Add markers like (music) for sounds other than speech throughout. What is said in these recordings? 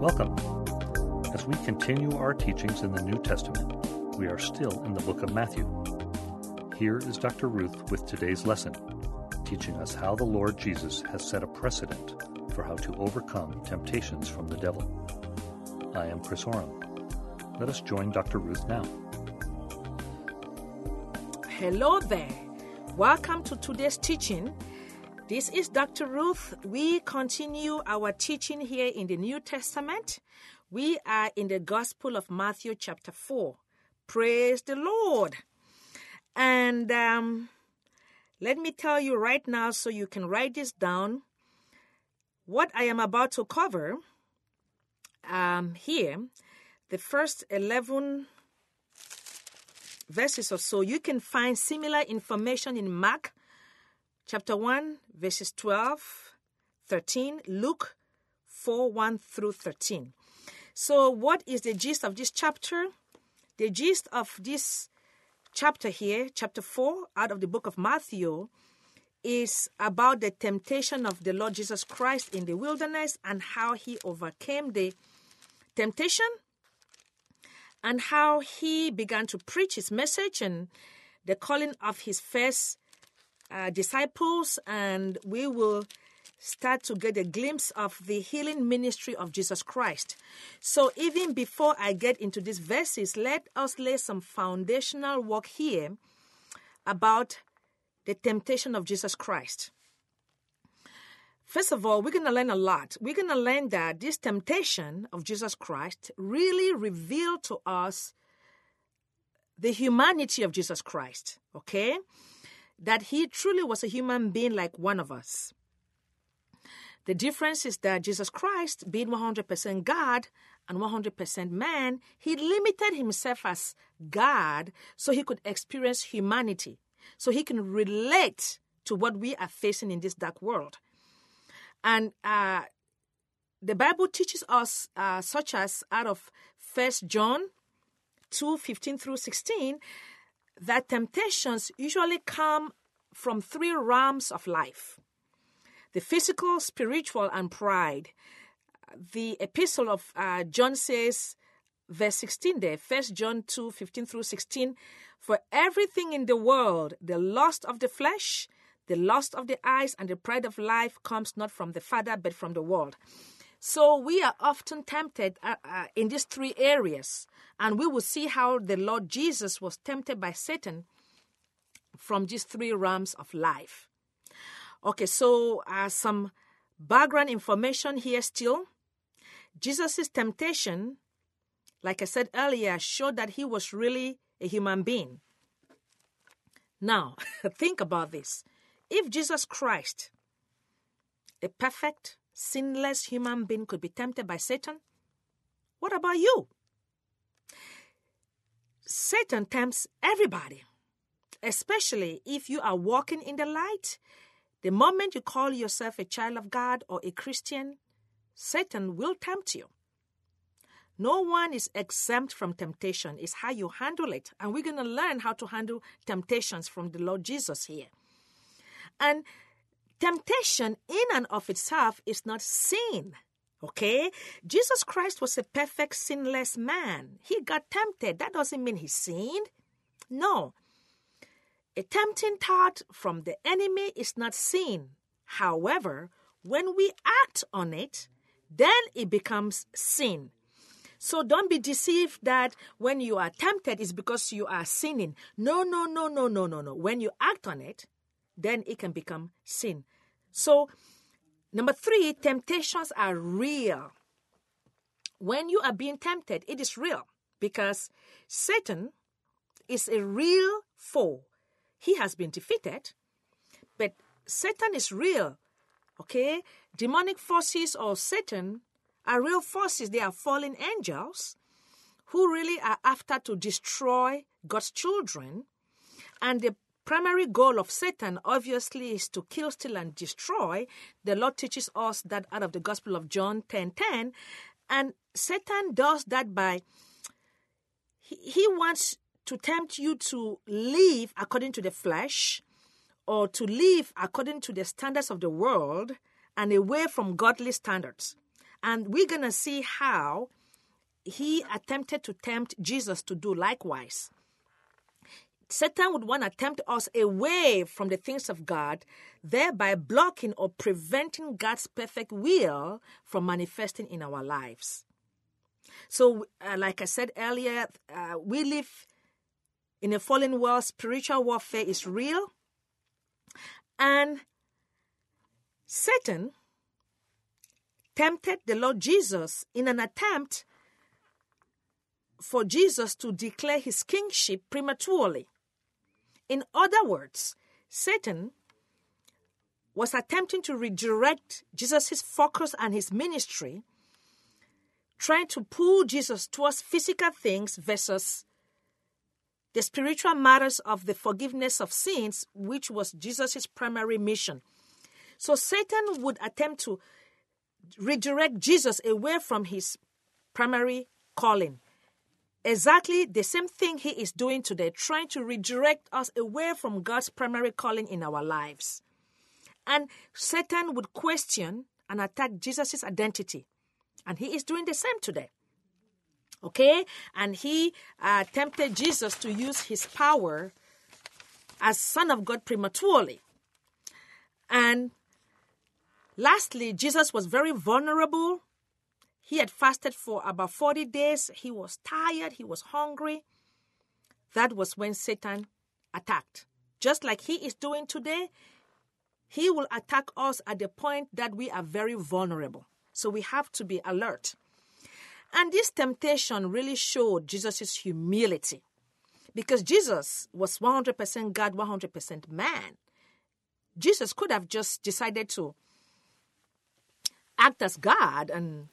Welcome. As we continue our teachings in the New Testament, we are still in the book of Matthew. Here is Dr. Ruth with today's lesson, teaching us how the Lord Jesus has set a precedent for how to overcome temptations from the devil. I am Chris Oram. Let us join Dr. Ruth now. Hello there. Welcome to today's teaching. This is Dr. Ruth. We continue our teaching here in the New Testament. We are in the Gospel of Matthew, chapter 4. Praise the Lord. And um, let me tell you right now, so you can write this down, what I am about to cover um, here, the first 11 verses or so, you can find similar information in Mark chapter 1, verses 12, 13, Luke 4, 1 through 13. So, what is the gist of this chapter? The gist of this chapter here, chapter 4, out of the book of Matthew, is about the temptation of the Lord Jesus Christ in the wilderness and how he overcame the temptation and how he began to preach his message and the calling of his first uh, disciples, and we will start to get a glimpse of the healing ministry of Jesus Christ. So, even before I get into these verses, let us lay some foundational work here about the temptation of Jesus Christ. First of all, we're going to learn a lot. We're going to learn that this temptation of Jesus Christ really revealed to us the humanity of Jesus Christ, okay? That he truly was a human being like one of us. The difference is that Jesus Christ, being 100% God and 100% man, he limited himself as God so he could experience humanity, so he can relate to what we are facing in this dark world. And uh, the Bible teaches us, uh, such as out of First John 2 15 through 16, that temptations usually come from three realms of life the physical, spiritual, and pride. The epistle of uh, John says, verse 16 there, 1 John 2 15 through 16, for everything in the world, the lust of the flesh, the lust of the eyes and the pride of life comes not from the Father, but from the world. So we are often tempted uh, uh, in these three areas, and we will see how the Lord Jesus was tempted by Satan from these three realms of life. Okay, so uh, some background information here still. Jesus' temptation, like I said earlier, showed that he was really a human being. Now, (laughs) think about this. If Jesus Christ, a perfect, sinless human being, could be tempted by Satan, what about you? Satan tempts everybody, especially if you are walking in the light. The moment you call yourself a child of God or a Christian, Satan will tempt you. No one is exempt from temptation. It's how you handle it. And we're going to learn how to handle temptations from the Lord Jesus here. And temptation in and of itself is not sin. Okay? Jesus Christ was a perfect sinless man. He got tempted. That doesn't mean he sinned. No. A tempting thought from the enemy is not sin. However, when we act on it, then it becomes sin. So don't be deceived that when you are tempted, it's because you are sinning. No, no, no, no, no, no, no. When you act on it, then it can become sin. So, number three, temptations are real. When you are being tempted, it is real because Satan is a real foe. He has been defeated, but Satan is real. Okay? Demonic forces or Satan are real forces. They are fallen angels who really are after to destroy God's children. And the primary goal of Satan obviously is to kill, steal, and destroy. The Lord teaches us that out of the Gospel of John 10 10. And Satan does that by, he, he wants to tempt you to live according to the flesh or to live according to the standards of the world and away from godly standards. And we're going to see how he attempted to tempt Jesus to do likewise. Satan would want to tempt us away from the things of God, thereby blocking or preventing God's perfect will from manifesting in our lives. So, uh, like I said earlier, uh, we live in a fallen world. Spiritual warfare is real. And Satan tempted the Lord Jesus in an attempt for Jesus to declare his kingship prematurely. In other words, Satan was attempting to redirect Jesus' focus and his ministry, trying to pull Jesus towards physical things versus the spiritual matters of the forgiveness of sins, which was Jesus' primary mission. So Satan would attempt to redirect Jesus away from his primary calling exactly the same thing he is doing today, trying to redirect us away from God's primary calling in our lives. And Satan would question and attack Jesus' identity. And he is doing the same today. Okay? And he uh, tempted Jesus to use his power as Son of God prematurely. And lastly, Jesus was very vulnerable he had fasted for about 40 days. He was tired. He was hungry. That was when Satan attacked. Just like he is doing today, he will attack us at the point that we are very vulnerable. So we have to be alert. And this temptation really showed Jesus' humility because Jesus was 100% God, 100% man. Jesus could have just decided to act as God and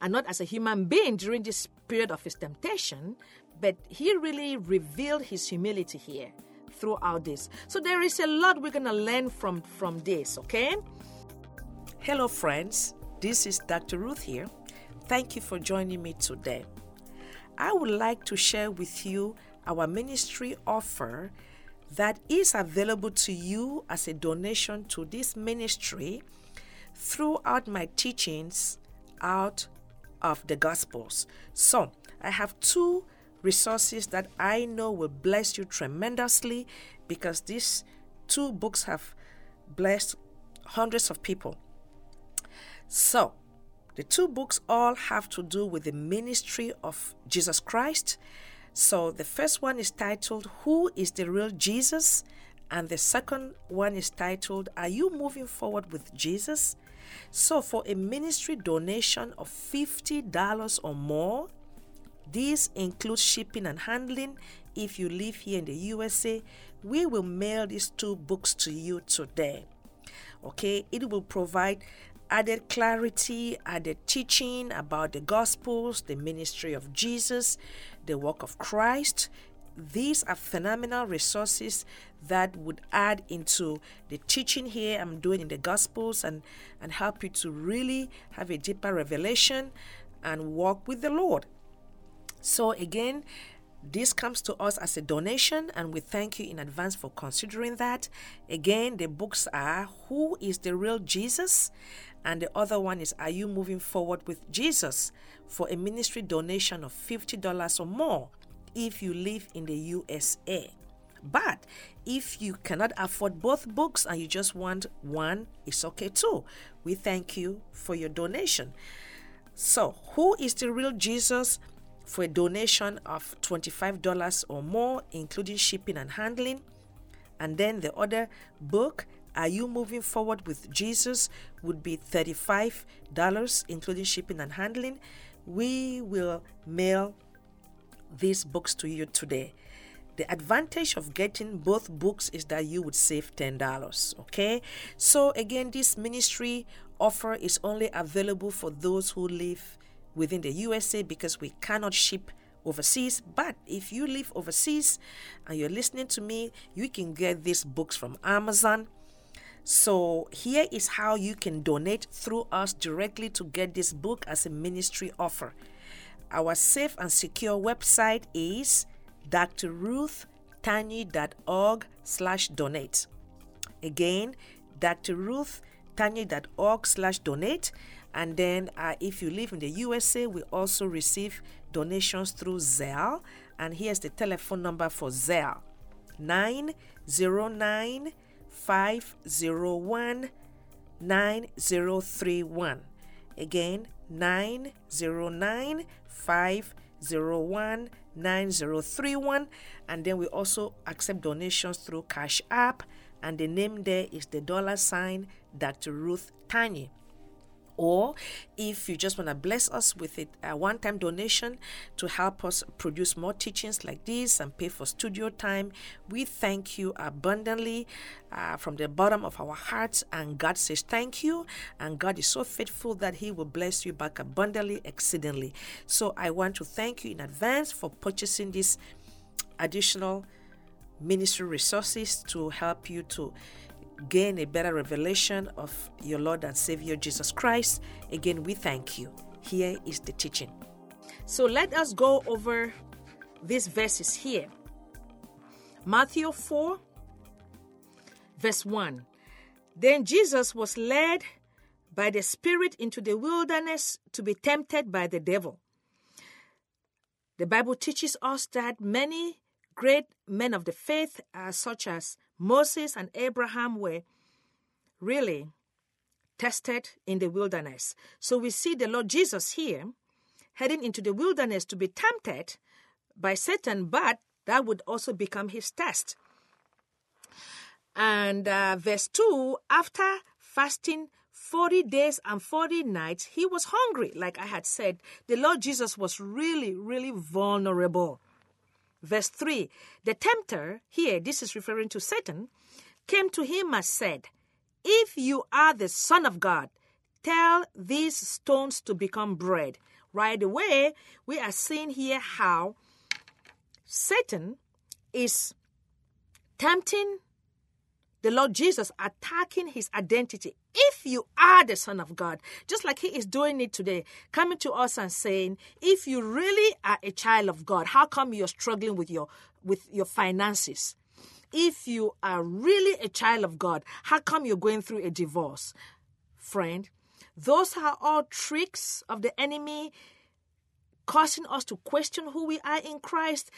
and not as a human being during this period of his temptation, but he really revealed his humility here throughout this. So there is a lot we're going to learn from from this, okay? Hello friends, this is Dr. Ruth here. Thank you for joining me today. I would like to share with you our ministry offer that is available to you as a donation to this ministry throughout my teachings out of the Gospels. So, I have two resources that I know will bless you tremendously because these two books have blessed hundreds of people. So, the two books all have to do with the ministry of Jesus Christ. So, the first one is titled Who is the Real Jesus? And the second one is titled Are You Moving Forward with Jesus? So, for a ministry donation of $50 or more, this includes shipping and handling. If you live here in the USA, we will mail these two books to you today. Okay, it will provide added clarity, added teaching about the Gospels, the ministry of Jesus, the work of Christ, these are phenomenal resources that would add into the teaching here I'm doing in the Gospels and, and help you to really have a deeper revelation and walk with the Lord. So, again, this comes to us as a donation, and we thank you in advance for considering that. Again, the books are Who is the Real Jesus? And the other one is Are You Moving Forward with Jesus? for a ministry donation of $50 or more if you live in the USA. But if you cannot afford both books and you just want one, it's okay too. We thank you for your donation. So, who is the real Jesus? For a donation of $25 or more, including shipping and handling. And then the other book, Are You Moving Forward with Jesus? would be $35, including shipping and handling. We will mail these books to you today. The advantage of getting both books is that you would save $10. Okay, so again, this ministry offer is only available for those who live within the USA because we cannot ship overseas. But if you live overseas and you're listening to me, you can get these books from Amazon. So, here is how you can donate through us directly to get this book as a ministry offer. Our safe and secure website is drruthtanyi.org slash donate. Again, drruthtanyi.org slash donate. And then uh, if you live in the USA, we also receive donations through Zelle. And here's the telephone number for Zelle 909 501 9031. Again, 909 501 9031. And then we also accept donations through Cash App. And the name there is the dollar sign Dr. Ruth Tanyi or if you just want to bless us with it, a one time donation to help us produce more teachings like this and pay for studio time, we thank you abundantly uh, from the bottom of our hearts. And God says thank you. And God is so faithful that He will bless you back abundantly, exceedingly. So I want to thank you in advance for purchasing this additional ministry resources to help you to gain a better revelation of your Lord and Savior Jesus Christ. Again, we thank you. Here is the teaching. So let us go over these verses here. Matthew 4, verse 1. Then Jesus was led by the Spirit into the wilderness to be tempted by the devil. The Bible teaches us that many great men of the faith, uh, such as Moses and Abraham were really tested in the wilderness. So we see the Lord Jesus here heading into the wilderness to be tempted by Satan, but that would also become his test. And uh, verse 2 after fasting 40 days and 40 nights, he was hungry. Like I had said, the Lord Jesus was really, really vulnerable. Verse 3 The tempter, here this is referring to Satan, came to him and said, If you are the Son of God, tell these stones to become bread. Right away, we are seeing here how Satan is tempting the Lord Jesus attacking his identity. If you are the Son of God, just like he is doing it today, coming to us and saying, if you really are a child of God, how come you're struggling with your with your finances? If you are really a child of God, how come you're going through a divorce? Friend, those are all tricks of the enemy causing us to question who we are in Christ.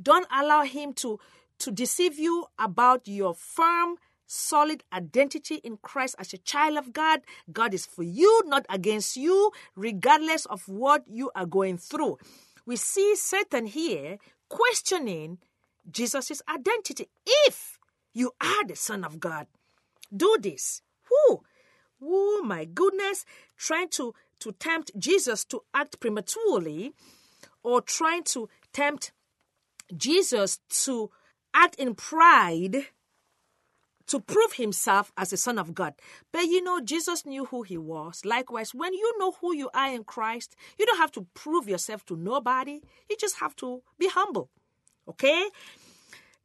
Don't allow him to to deceive you about your firm, solid identity in Christ as a child of God. God is for you, not against you, regardless of what you are going through. We see Satan here questioning Jesus' identity. If you are the Son of God, do this. Who? Oh my goodness, trying to, to tempt Jesus to act prematurely or trying to tempt Jesus to act in pride to prove himself as a son of God. But you know, Jesus knew who he was. Likewise, when you know who you are in Christ, you don't have to prove yourself to nobody. You just have to be humble. Okay?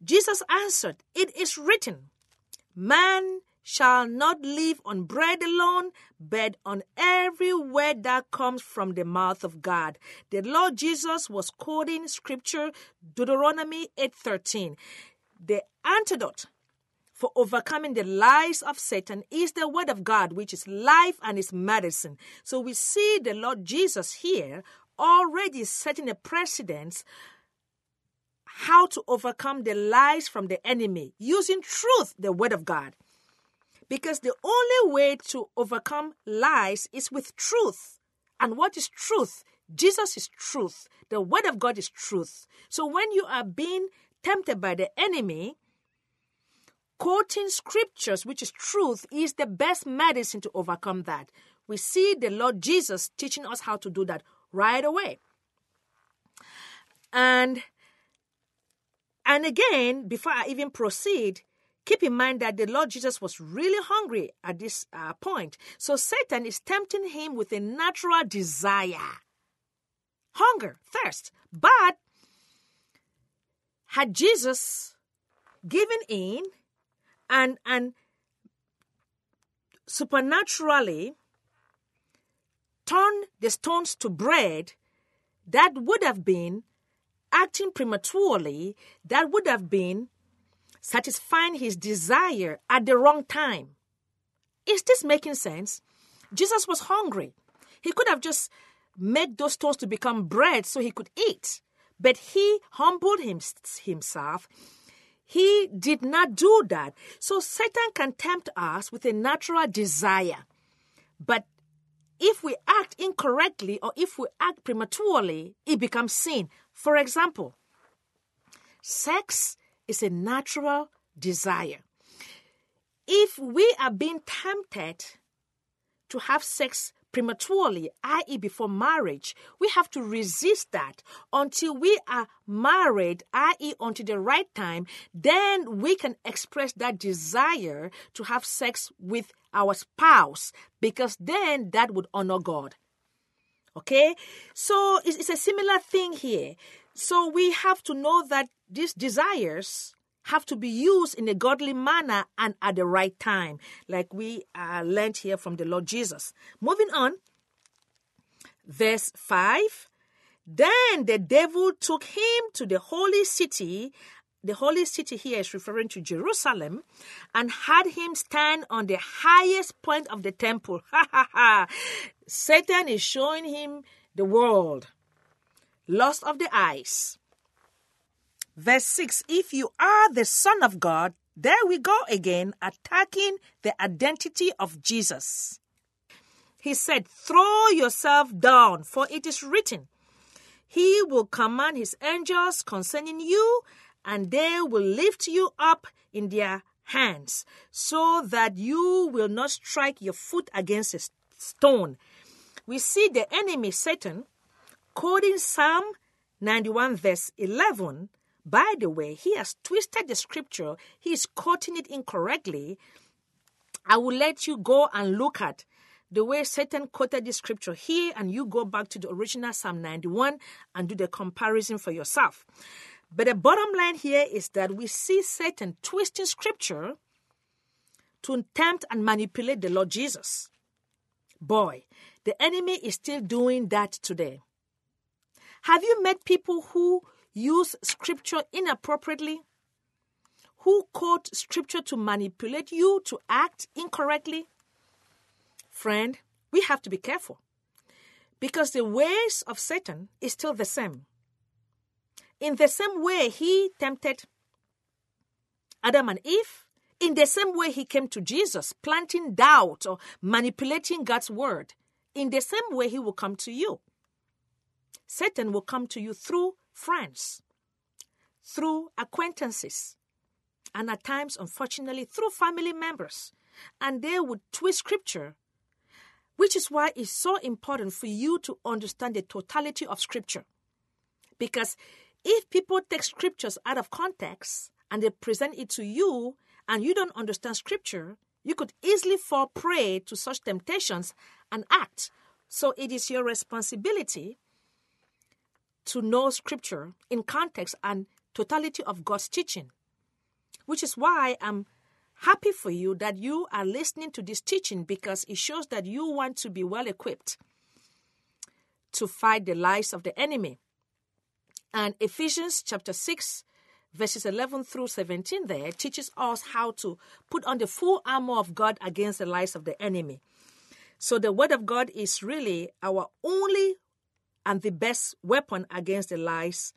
Jesus answered, It is written, Man shall not live on bread alone, but on every word that comes from the mouth of God. The Lord Jesus was quoting scripture Deuteronomy 8:13. The antidote for overcoming the lies of Satan is the word of God, which is life and is medicine. So we see the Lord Jesus here already setting a precedence how to overcome the lies from the enemy using truth, the word of God. Because the only way to overcome lies is with truth. And what is truth? Jesus is truth. The Word of God is truth. So when you are being tempted by the enemy, quoting scriptures, which is truth, is the best medicine to overcome that. We see the Lord Jesus teaching us how to do that right away. And and again, before I even proceed, Keep in mind that the Lord Jesus was really hungry at this uh, point. So Satan is tempting him with a natural desire hunger, thirst. But had Jesus given in and, and supernaturally turned the stones to bread, that would have been acting prematurely, that would have been satisfying his desire at the wrong time. Is this making sense? Jesus was hungry. He could have just made those stones to become bread so he could eat. But he humbled himself. He did not do that. So Satan can tempt us with a natural desire. But if we act incorrectly or if we act prematurely, it becomes sin. For example, sex is a natural desire. If we are being tempted to have sex prematurely, i.e., before marriage, we have to resist that until we are married, i.e., until the right time. Then we can express that desire to have sex with our spouse because then that would honor God. Okay? So it's, it's a similar thing here. So we have to know that these desires have to be used in a godly manner and at the right time, like we uh, learned here from the Lord Jesus. Moving on, verse 5 Then the devil took him to the holy city. The holy city here is referring to Jerusalem and had him stand on the highest point of the temple. (laughs) Satan is showing him the world, lust of the eyes Verse 6 If you are the Son of God, there we go again, attacking the identity of Jesus. He said, Throw yourself down, for it is written, He will command His angels concerning you, and they will lift you up in their hands, so that you will not strike your foot against a stone. We see the enemy, Satan, quoting Psalm 91, verse 11 by the way, he has twisted the scripture, he is quoting it incorrectly. I will let you go and look at the way Satan quoted the scripture here, and you go back to the original Psalm 91 and do the comparison for yourself. But the bottom line here is that we see Satan twisting scripture to tempt and manipulate the Lord Jesus. Boy, the enemy is still doing that today. Have you met people who use scripture inappropriately, who quote scripture to manipulate you to act incorrectly, friend, we have to be careful because the ways of Satan is still the same. In the same way he tempted Adam and Eve, in the same way he came to Jesus, planting doubt or manipulating God's word, in the same way he will come to you. Satan will come to you through friends, through acquaintances, and at times, unfortunately, through family members. And they would twist scripture, which is why it's so important for you to understand the totality of scripture. Because if people take scriptures out of context and they present it to you and you don't understand scripture, you could easily fall prey to such temptations and act. So it is your responsibility to know scripture in context and totality of God's teaching. Which is why I'm happy for you that you are listening to this teaching because it shows that you want to be well equipped to fight the lies of the enemy. And Ephesians chapter 6, verses 11 through 17 there teaches us how to put on the full armor of God against the lies of the enemy. So the word of God is really our only and the best weapon against the lies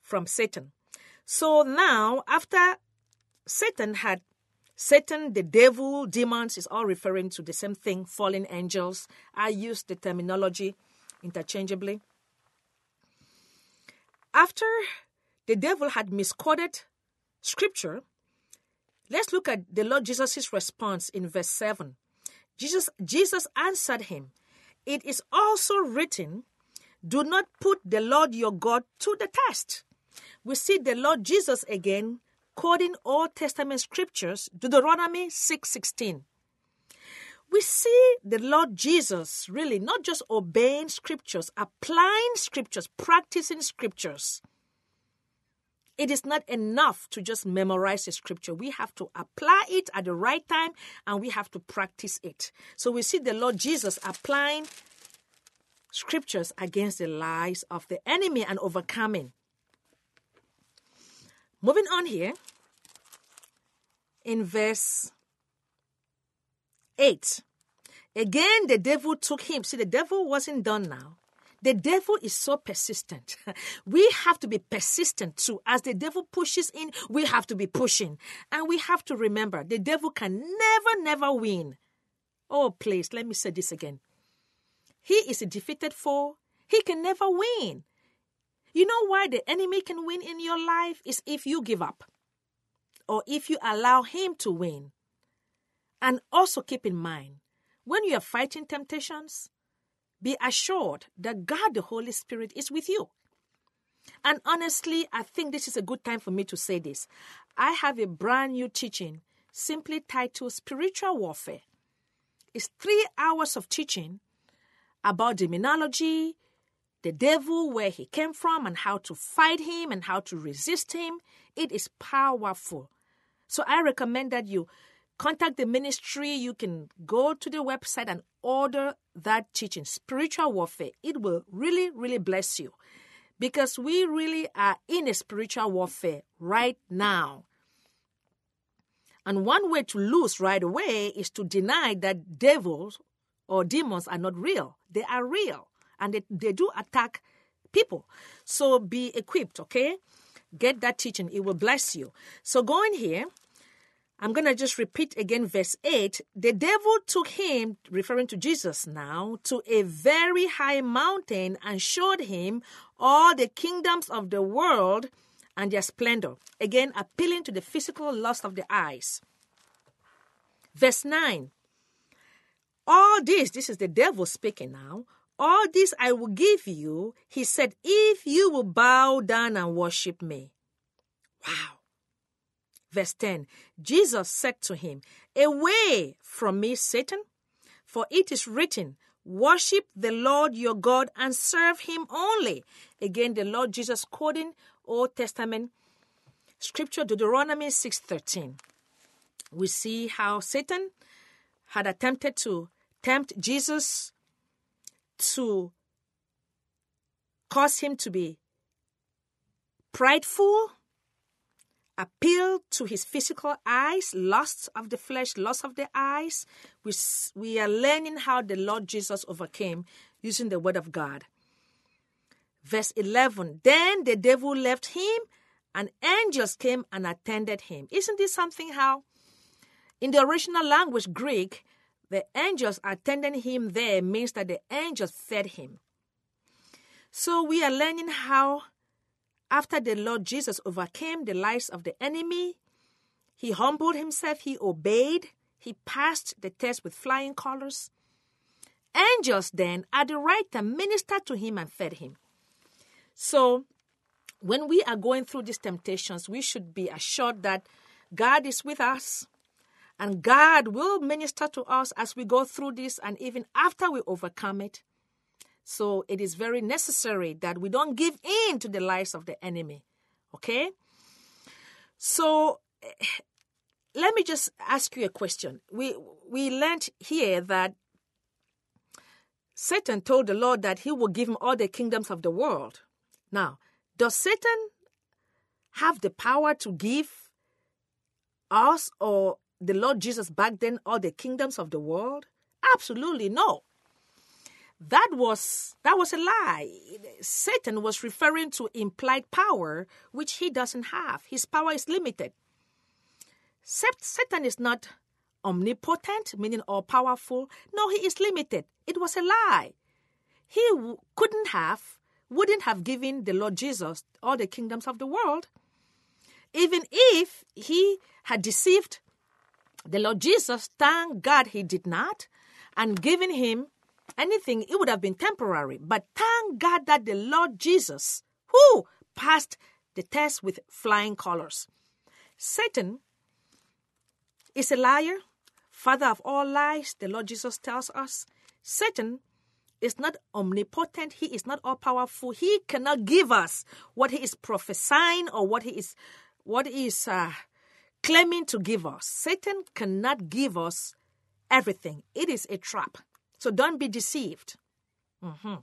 from Satan. So now, after Satan had Satan, the devil, demons is all referring to the same thing, fallen angels. I use the terminology interchangeably. After the devil had misquoted scripture, let's look at the Lord Jesus' response in verse 7. Jesus, Jesus answered him, It is also written, do not put the Lord your God to the test. We see the Lord Jesus again quoting Old Testament scriptures, Deuteronomy 6:16. we see the Lord Jesus really not just obeying scriptures, applying scriptures, practicing scriptures. It is not enough to just memorize the scripture. We have to apply it at the right time and we have to practice it. So we see the Lord Jesus applying scriptures against the lies of the enemy and overcoming. Moving on here, in verse 8, Again, the devil took him. See, the devil wasn't done now. The devil is so persistent. (laughs) We have to be persistent too. As the devil pushes in, we have to be pushing. And we have to remember the devil can never, never win. Oh, please, let me say this again. He is defeated foe. He can never win. You know why the enemy can win in your life is if you give up or if you allow him to win. And also keep in mind, when you are fighting temptations, be assured that God the Holy Spirit is with you. And honestly, I think this is a good time for me to say this. I have a brand new teaching simply titled Spiritual Warfare. It's three hours of teaching about demonology, the devil, where he came from, and how to fight him and how to resist him. It is powerful. So I recommend that you contact the ministry. You can go to the website and order that teaching, Spiritual Warfare. It will really, really bless you because we really are in a spiritual warfare right now. And one way to lose right away is to deny that devils or demons are not real. They are real and they, they do attack people. So be equipped, okay? Get that teaching, it will bless you. So going here, I'm going to just repeat again verse 8. The devil took him, referring to Jesus now, to a very high mountain and showed him all the kingdoms of the world and their splendor. Again, appealing to the physical lust of the eyes. Verse 9. All this, this is the devil speaking now. All this I will give you, he said, if you will bow down and worship me. Wow. Verse 10 Jesus said to him, Away from me, Satan, for it is written, Worship the Lord your God and serve him only. Again, the Lord Jesus quoting Old Testament scripture Deuteronomy 6:13. We see how Satan had attempted to tempt Jesus to cause him to be prideful appeal to his physical eyes, lust of the flesh, lust of the eyes. We, we are learning how the Lord Jesus overcame using the word of God. Verse 11 Then the devil left him, and angels came and attended him. Isn't this something how? In the original language, Greek, the angels attending him there means that the angels fed him. So we are learning how after the Lord Jesus overcame the lies of the enemy, he humbled himself, he obeyed, he passed the test with flying colors. Angels then are the right to minister to him and fed him. So, when we are going through these temptations, we should be assured that God is with us and God will minister to us as we go through this and even after we overcome it. So it is very necessary that we don't give in to the lies of the enemy. Okay? So eh, let me just ask you a question. We we learned here that Satan told the Lord that he will give him all the kingdoms of the world. Now, does Satan have the power to give us or the Lord Jesus back then all the kingdoms of the world? Absolutely no. That was that was a lie. Satan was referring to implied power which he doesn't have. His power is limited. Satan is not omnipotent, meaning all powerful. No, he is limited. It was a lie. He couldn't have, wouldn't have given the Lord Jesus all the kingdoms of the world. Even if he had deceived the Lord Jesus, thank God he did not, and giving him anything, it would have been temporary. But thank God that the Lord Jesus, who passed the test with flying colors. Satan is a liar, father of all lies, the Lord Jesus tells us. Satan is not omnipotent, he is not all powerful. He cannot give us what he is prophesying or what he is what is uh, claiming to give us. Satan cannot give us everything. It is a trap. So don't be deceived. Mm-hmm.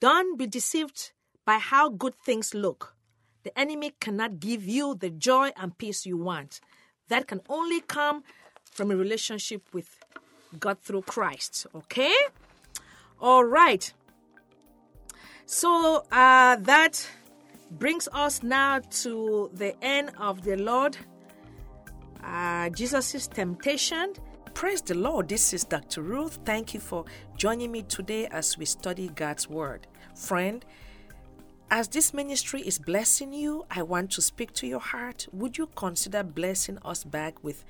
Don't be deceived by how good things look. The enemy cannot give you the joy and peace you want. That can only come from a relationship with God through Christ. Okay? All right. So uh, that brings us now to the end of the Lord uh, Jesus' temptation. Praise the Lord. This is Dr. Ruth. Thank you for joining me today as we study God's Word. Friend, as this ministry is blessing you, I want to speak to your heart. Would you consider blessing us back with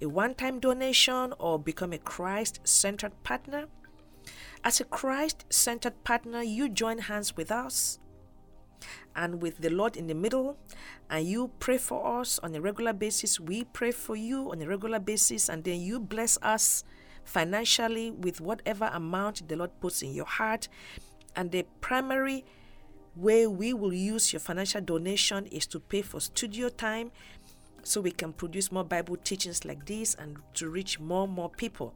a one time donation or become a Christ centered partner? As a Christ centered partner, you join hands with us and with the Lord in the middle, and you pray for us on a regular basis. We pray for you on a regular basis, and then you bless us financially with whatever amount the Lord puts in your heart. And the primary way we will use your financial donation is to pay for studio time so we can produce more Bible teachings like this and to reach more and more people.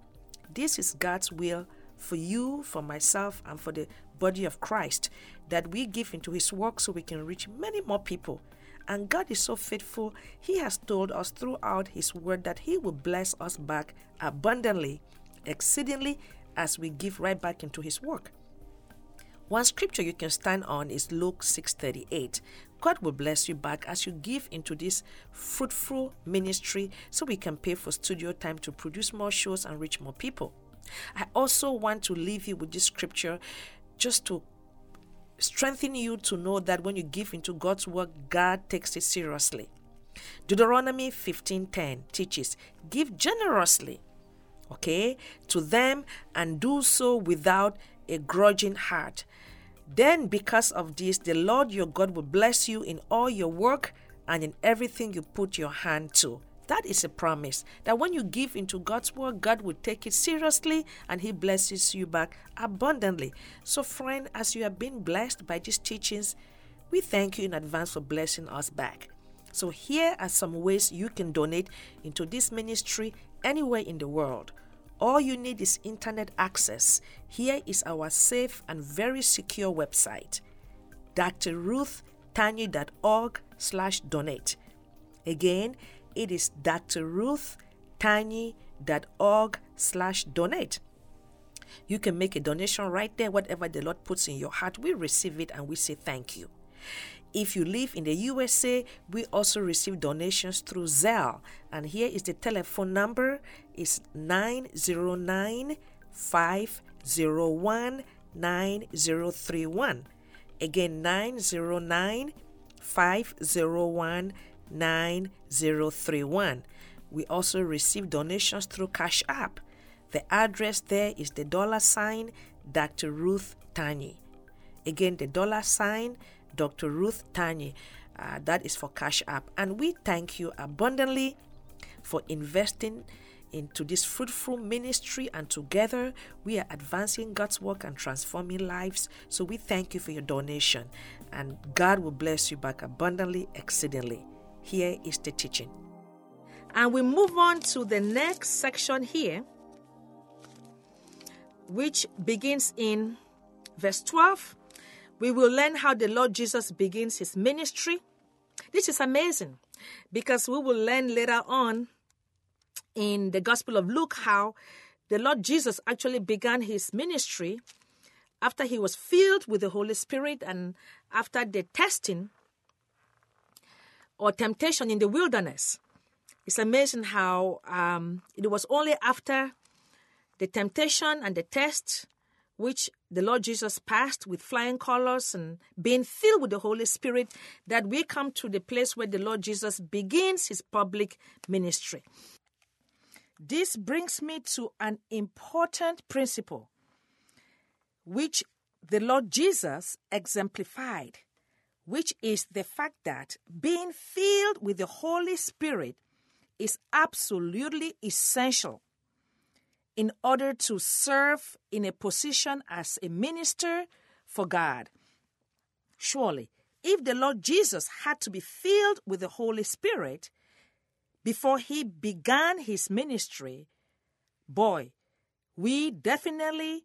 This is God's will for you, for myself, and for the body of Christ that we give into His work so we can reach many more people. And God is so faithful, He has told us throughout His word that He will bless us back abundantly, exceedingly, as we give right back into His work. One scripture you can stand on is Luke 6:38. God will bless you back as you give into this fruitful ministry so we can pay for studio time to produce more shows and reach more people. I also want to leave you with this scripture just to strengthen you to know that when you give into God's work, God takes it seriously. Deuteronomy 15:10 teaches, "Give generously, okay, to them and do so without a grudging heart. Then because of this, the Lord your God will bless you in all your work and in everything you put your hand to." That is a promise that when you give into God's word, God will take it seriously and He blesses you back abundantly. So, friend, as you have been blessed by these teachings, we thank you in advance for blessing us back. So, here are some ways you can donate into this ministry anywhere in the world. All you need is internet access. Here is our safe and very secure website drruthtanyi.org slash donate. Again, it is drruthtanyi.org slash donate. You can make a donation right there, whatever the Lord puts in your heart. We receive it and we say thank you. If you live in the USA, we also receive donations through Zelle. And here is the telephone number. It's 909 501 9031. Again, 909 501 9031. We also receive donations through Cash App. The address there is the dollar sign Dr. Ruth Tanyi. Again, the dollar sign Dr. Ruth Tanyi. Uh, that is for Cash App. And we thank you abundantly for investing into this fruitful ministry, and together we are advancing God's work and transforming lives. So we thank you for your donation, and God will bless you back abundantly, exceedingly. Here is the teaching. And we move on to the next section here, which begins in verse 12. We will learn how the Lord Jesus begins his ministry. This is amazing because we will learn later on in the Gospel of Luke how the Lord Jesus actually began his ministry after he was filled with the Holy Spirit and after the testing or temptation in the wilderness. It's amazing how um, it was only after the temptation and the test which the Lord Jesus passed with flying colors and being filled with the Holy Spirit that we come to the place where the Lord Jesus begins his public ministry. This brings me to an important principle which the Lord Jesus exemplified which is the fact that being filled with the Holy Spirit is absolutely essential in order to serve in a position as a minister for God. Surely, if the Lord Jesus had to be filled with the Holy Spirit before he began his ministry, boy, we definitely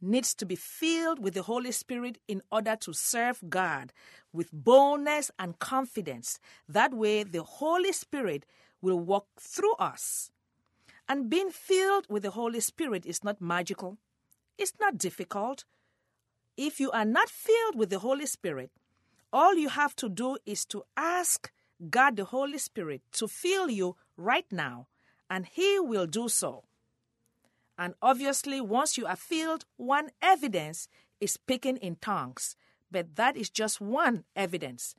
needs to be filled with the Holy Spirit in order to serve God with boldness and confidence. That way, the Holy Spirit will walk through us. And being filled with the Holy Spirit is not magical, it's not difficult. If you are not filled with the Holy Spirit, all you have to do is to ask God the Holy Spirit to fill you right now, and He will do so. And obviously, once you are filled, one evidence is speaking in tongues, but that is just one evidence.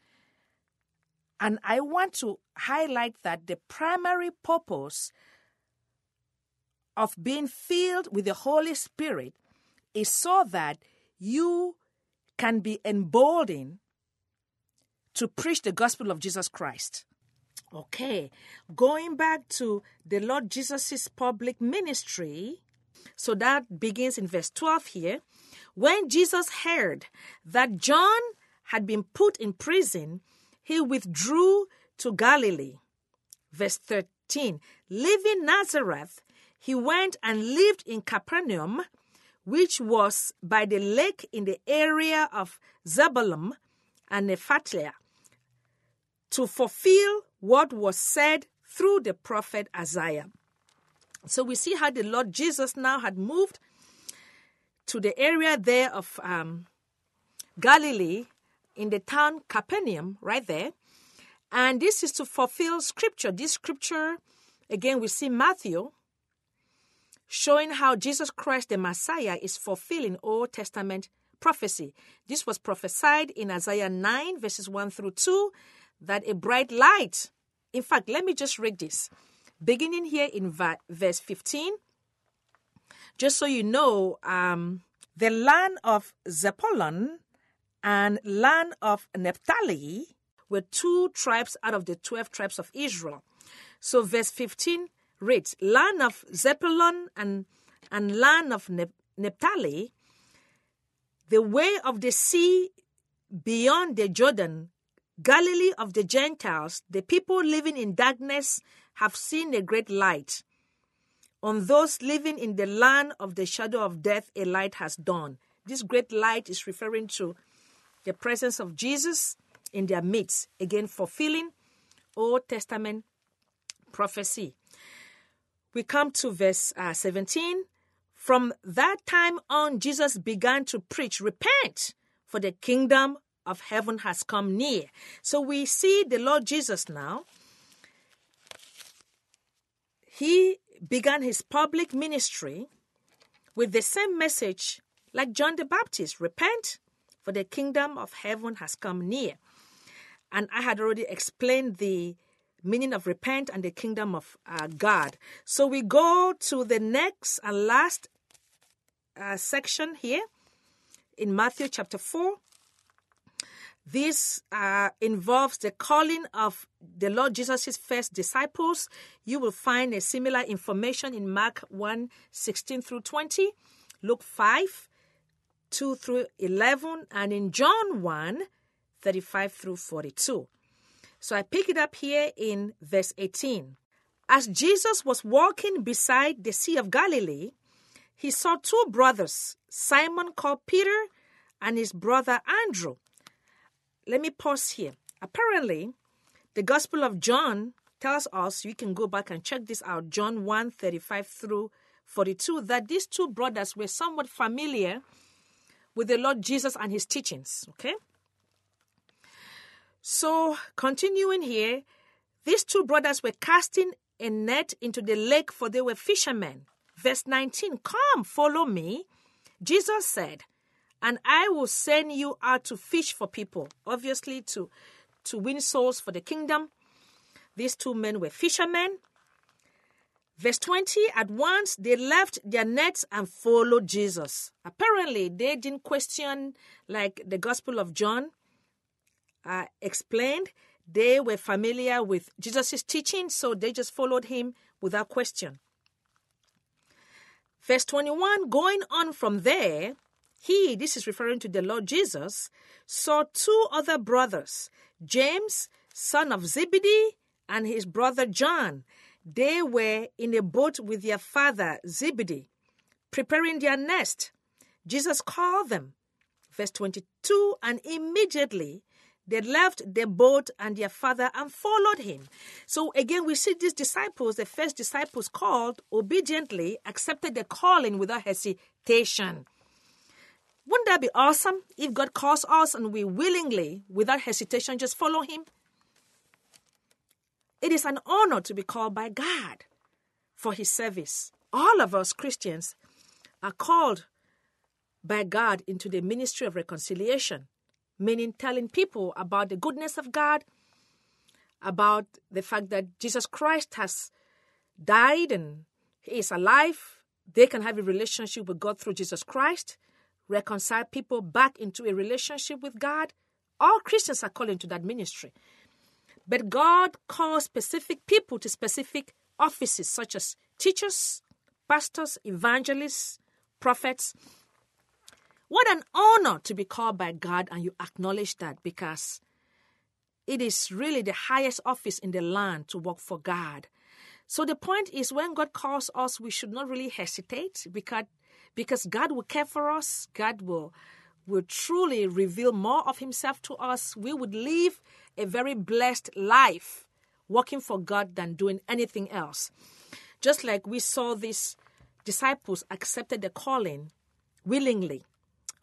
And I want to highlight that the primary purpose of being filled with the Holy Spirit is so that you can be emboldened to preach the gospel of Jesus Christ. Okay, going back to the Lord Jesus' public ministry, so that begins in verse 12 here. When Jesus heard that John had been put in prison, he withdrew to Galilee. Verse 13 Leaving Nazareth, he went and lived in Capernaum, which was by the lake in the area of Zebulun and Naphtali, to fulfill what was said through the prophet Isaiah. So we see how the Lord Jesus now had moved to the area there of um, Galilee in the town Capernaum, right there. And this is to fulfill scripture. This scripture, again, we see Matthew showing how Jesus Christ, the Messiah, is fulfilling Old Testament prophecy. This was prophesied in Isaiah 9, verses 1 through 2, that a bright light. In fact, let me just read this. Beginning here in verse 15, just so you know, um, the land of Zebulun and land of Naphtali were two tribes out of the 12 tribes of Israel. So verse 15 reads, Land of Zebulun and, and land of Naphtali, the way of the sea beyond the Jordan, Galilee of the Gentiles, the people living in darkness have seen a great light. On those living in the land of the shadow of death, a light has dawned. This great light is referring to the presence of Jesus in their midst, again, fulfilling Old Testament prophecy. We come to verse uh, 17. From that time on, Jesus began to preach, Repent, for the kingdom of heaven has come near. So we see the Lord Jesus now. He began his public ministry with the same message like John the Baptist Repent, for the kingdom of heaven has come near. And I had already explained the meaning of repent and the kingdom of uh, God. So we go to the next and last uh, section here in Matthew chapter 4. This uh, involves the calling of the Lord Jesus' first disciples. You will find a similar information in Mark 1 16 through 20, Luke 5 2 through 11, and in John 1 35 through 42. So I pick it up here in verse 18. As Jesus was walking beside the Sea of Galilee, he saw two brothers, Simon called Peter and his brother Andrew. Let me pause here. Apparently, the Gospel of John tells us, you can go back and check this out, John 1 35 through 42, that these two brothers were somewhat familiar with the Lord Jesus and his teachings. Okay? So, continuing here, these two brothers were casting a net into the lake, for they were fishermen. Verse 19 Come, follow me. Jesus said, and I will send you out to fish for people, obviously to, to win souls for the kingdom. These two men were fishermen. Verse 20 At once they left their nets and followed Jesus. Apparently, they didn't question, like the Gospel of John uh, explained. They were familiar with Jesus' teaching, so they just followed him without question. Verse 21 Going on from there, he, this is referring to the Lord Jesus, saw two other brothers, James, son of Zebedee, and his brother John they were in a boat with their father Zebedee, preparing their nest. Jesus called them. Verse 22 And immediately They left their boat and their father and followed him. So again, we see these disciples, the first disciples called, obediently accepted the calling without hesitation. Wouldn't that be awesome if God calls us and we willingly, without hesitation, just follow him? It is an honor to be called by God for his service. All of us Christians are called by God into the ministry of reconciliation, meaning telling people about the goodness of God, about the fact that Jesus Christ has died and he is alive. They can have a relationship with God through Jesus Christ, reconcile people back into a relationship with God. All Christians are called into that ministry. But God calls specific people to specific offices, such as teachers, pastors, evangelists, prophets. What an honor to be called by God, and you acknowledge that because it is really the highest office in the land to work for God. So the point is, when God calls us, we should not really hesitate because because God will care for us. God will will truly reveal more of Himself to us. We would live a very blessed life working for God than doing anything else. Just like we saw these disciples accepted the calling willingly.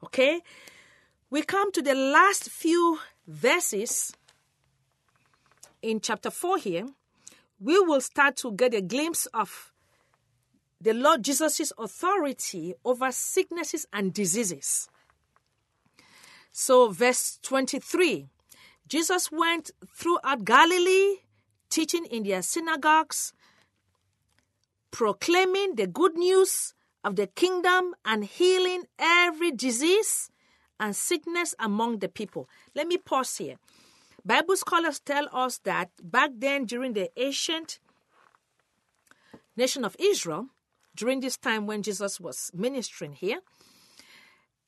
Okay? We come to the last few verses in chapter 4 here. We will start to get a glimpse of the Lord Jesus' authority over sicknesses and diseases. So, verse 23 Jesus went throughout Galilee, teaching in their synagogues, proclaiming the good news of the kingdom and healing every disease and sickness among the people. Let me pause here. Bible scholars tell us that back then, during the ancient nation of Israel, during this time when Jesus was ministering here,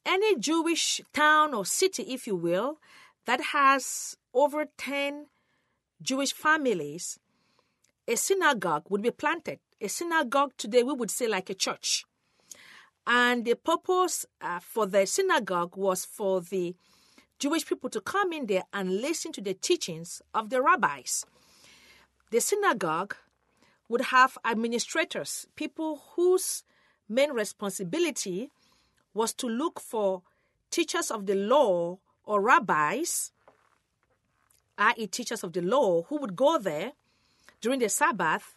any Jewish town or city, if you will, that has over 10 Jewish families, a synagogue would be planted. A synagogue today, we would say like a church. And the purpose uh, for the synagogue was for the Jewish people to come in there and listen to the teachings of the rabbis. The synagogue would have administrators, people whose main responsibility was to look for teachers of the law or rabbis, i.e., teachers of the law, who would go there during the Sabbath,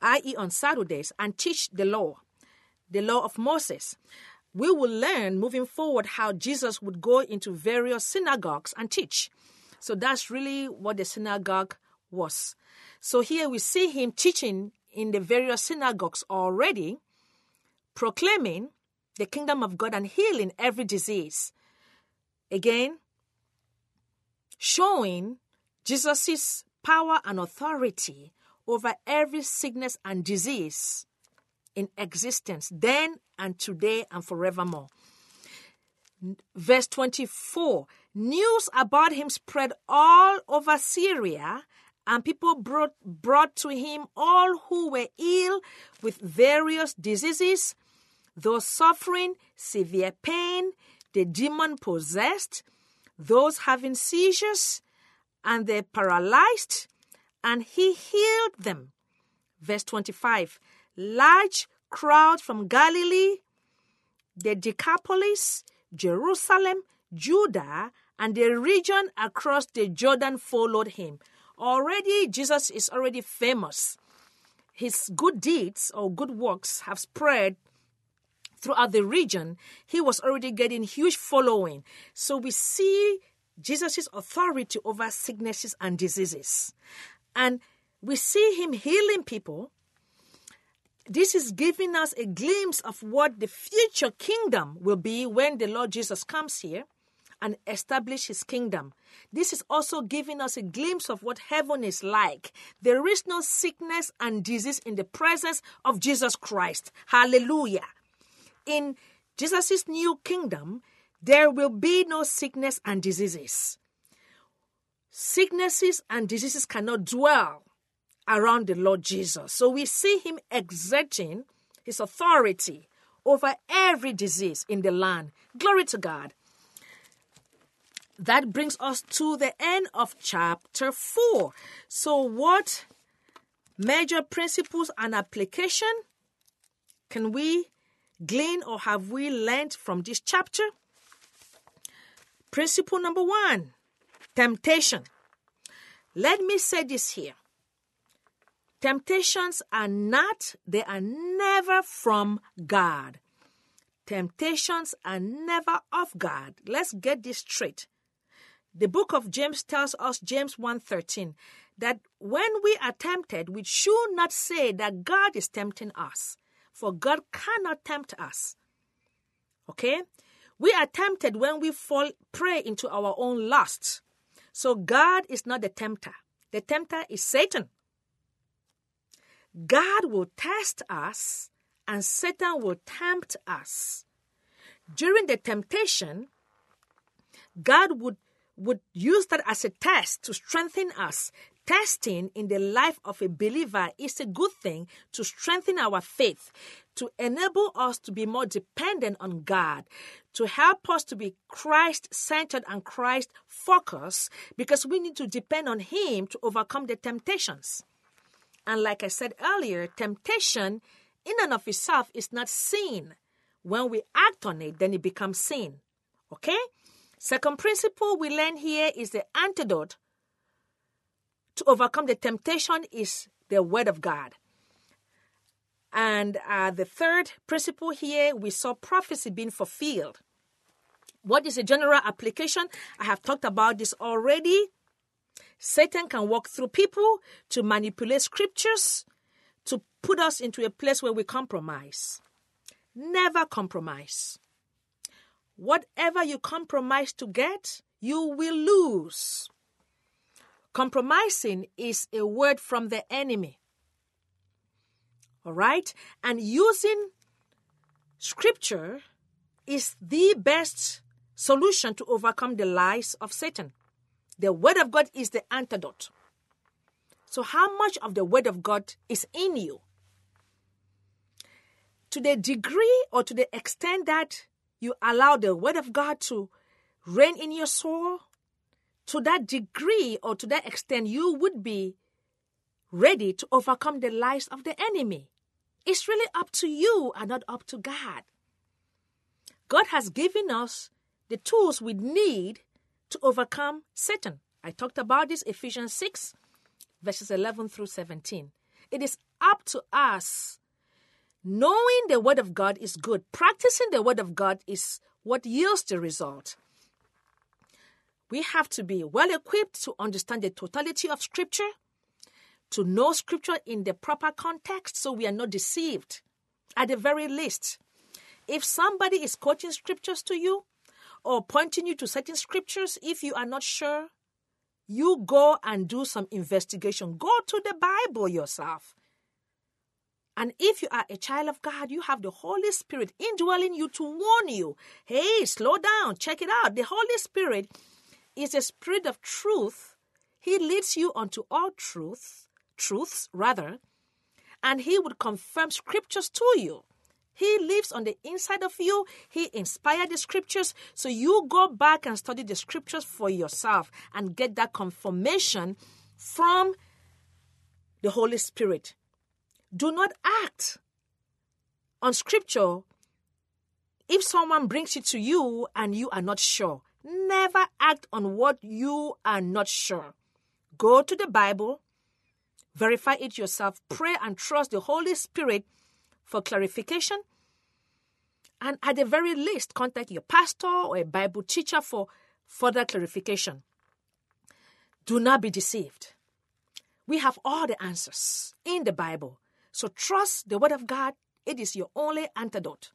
i.e., on Saturdays, and teach the law the law of Moses. We will learn moving forward how Jesus would go into various synagogues and teach. So that's really what the synagogue was. So here we see him teaching in the various synagogues already, proclaiming the kingdom of God and healing every disease. Again, showing Jesus' power and authority over every sickness and disease in existence then and today and forevermore. Verse 24 News about him spread all over Syria, and people brought, brought to him all who were ill with various diseases, those suffering severe pain, the demon possessed, those having seizures, and the paralyzed, and he healed them. Verse 25 large crowds from Galilee, the Decapolis, Jerusalem, Judah, and the region across the Jordan followed him. Already, Jesus is already famous. His good deeds or good works have spread throughout the region. He was already getting huge following. So we see Jesus' authority over sicknesses and diseases. And we see him healing people this is giving us a glimpse of what the future kingdom will be when the Lord Jesus comes here and establish his kingdom. This is also giving us a glimpse of what heaven is like. There is no sickness and disease in the presence of Jesus Christ. Hallelujah. In Jesus' new kingdom, there will be no sickness and diseases. Sicknesses and diseases cannot dwell around the Lord Jesus. So we see him exerting his authority over every disease in the land. Glory to God. that brings us to the end of chapter 4. So, what major principles and application can we glean or have we learned from this chapter? Principle number one temptation. Let me say this here. Temptations are not, they are never from God. Temptations are never of God. Let's get this straight. The book of James tells us, James 1.13, that when we are tempted, we should not say that God is tempting us, for God cannot tempt us. Okay? We are tempted when we fall prey into our own lusts. So God is not the tempter. The tempter is Satan. God will test us and Satan will tempt us. During the temptation, God would, would use that as a test to strengthen us. Testing in the life of a believer is a good thing to strengthen our faith, to enable us to be more dependent on God, to help us to be Christ centered and Christ focused, because we need to depend on Him to overcome the temptations. And like I said earlier, temptation in and of itself is not sin. When we act on it, then it becomes sin. Okay? Second principle we learn here is the antidote to overcome the temptation is the word of God. And uh, the third principle here, we saw prophecy being fulfilled. What is the general application? I have talked about this already. Satan can walk through people to manipulate scriptures to put us into a place where we compromise. Never compromise. Whatever you compromise to get, you will lose. Compromising is a word from the enemy. All right? And using scripture is the best solution to overcome the lies of Satan. The Word of God is the antidote. So, how much of the Word of God is in you? To the degree or to the extent that you allow the Word of God to reign in your soul, to that degree or to that extent, you would be ready to overcome the lies of the enemy. It's really up to you and not up to God. God has given us the tools we need to overcome Satan. I talked about this Ephesians 6, verses 11 through 17. It is up to us. Knowing the Word of God is good, practicing the Word of God is what yields the result. We have to be well equipped to understand the totality of Scripture, to know Scripture in the proper context so we are not deceived. At the very least, if somebody is quoting Scriptures to you, or pointing you to certain scriptures, if you are not sure, you go and do some investigation. Go to the Bible yourself. And if you are a child of God, you have the Holy Spirit indwelling you to warn you. Hey, slow down, check it out. The Holy Spirit is a spirit of truth. He leads you unto all truth, truths rather, and he would confirm scriptures to you. He lives on the inside of you. He inspired the scriptures. So you go back and study the scriptures for yourself and get that confirmation from the Holy Spirit. Do not act on scripture if someone brings it to you and you are not sure. Never act on what you are not sure. Go to the Bible, verify it yourself, pray and trust the Holy Spirit for clarification. And at the very least, contact your pastor or a Bible teacher for further clarification. Do not be deceived. We have all the answers in the Bible. So trust the Word of God. It is your only antidote.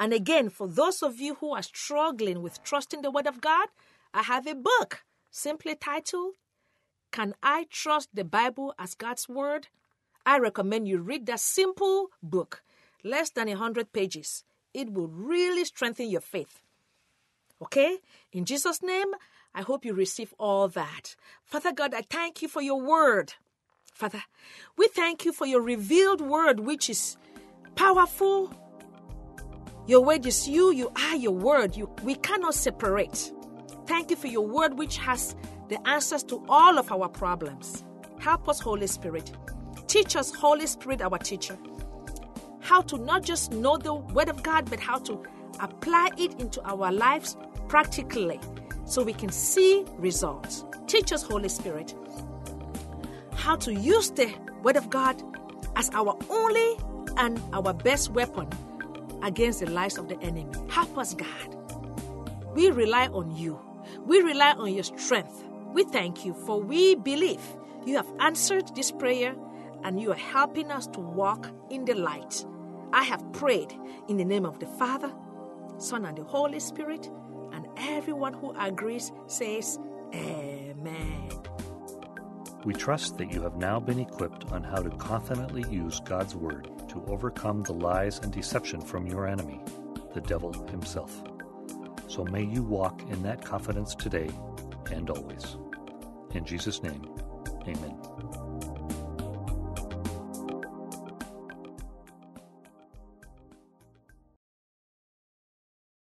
And again, for those of you who are struggling with trusting the Word of God, I have a book simply titled, Can I Trust the Bible as God's Word? I recommend you read that simple book, less than 100 pages. It will really strengthen your faith. Okay? In Jesus' name, I hope you receive all that. Father God, I thank you for your word. Father, we thank you for your revealed word, which is powerful. Your word is you, you are your word. You, we cannot separate. Thank you for your word, which has the answers to all of our problems. Help us, Holy Spirit. Teach us, Holy Spirit, our teacher, how to not just know the word of God, but how to apply it into our lives practically so we can see results. Teach us, Holy Spirit, how to use the Word of God as our only and our best weapon against the lies of the enemy. Help us, God. We rely on you. We rely on your strength. We thank you for we believe you have answered this prayer and you are helping us to walk in the light. I have prayed in the name of the Father, Son, and the Holy Spirit, and everyone who agrees says, Amen. We trust that you have now been equipped on how to confidently use God's Word to overcome the lies and deception from your enemy, the devil himself. So may you walk in that confidence today and always. In Jesus' name, amen.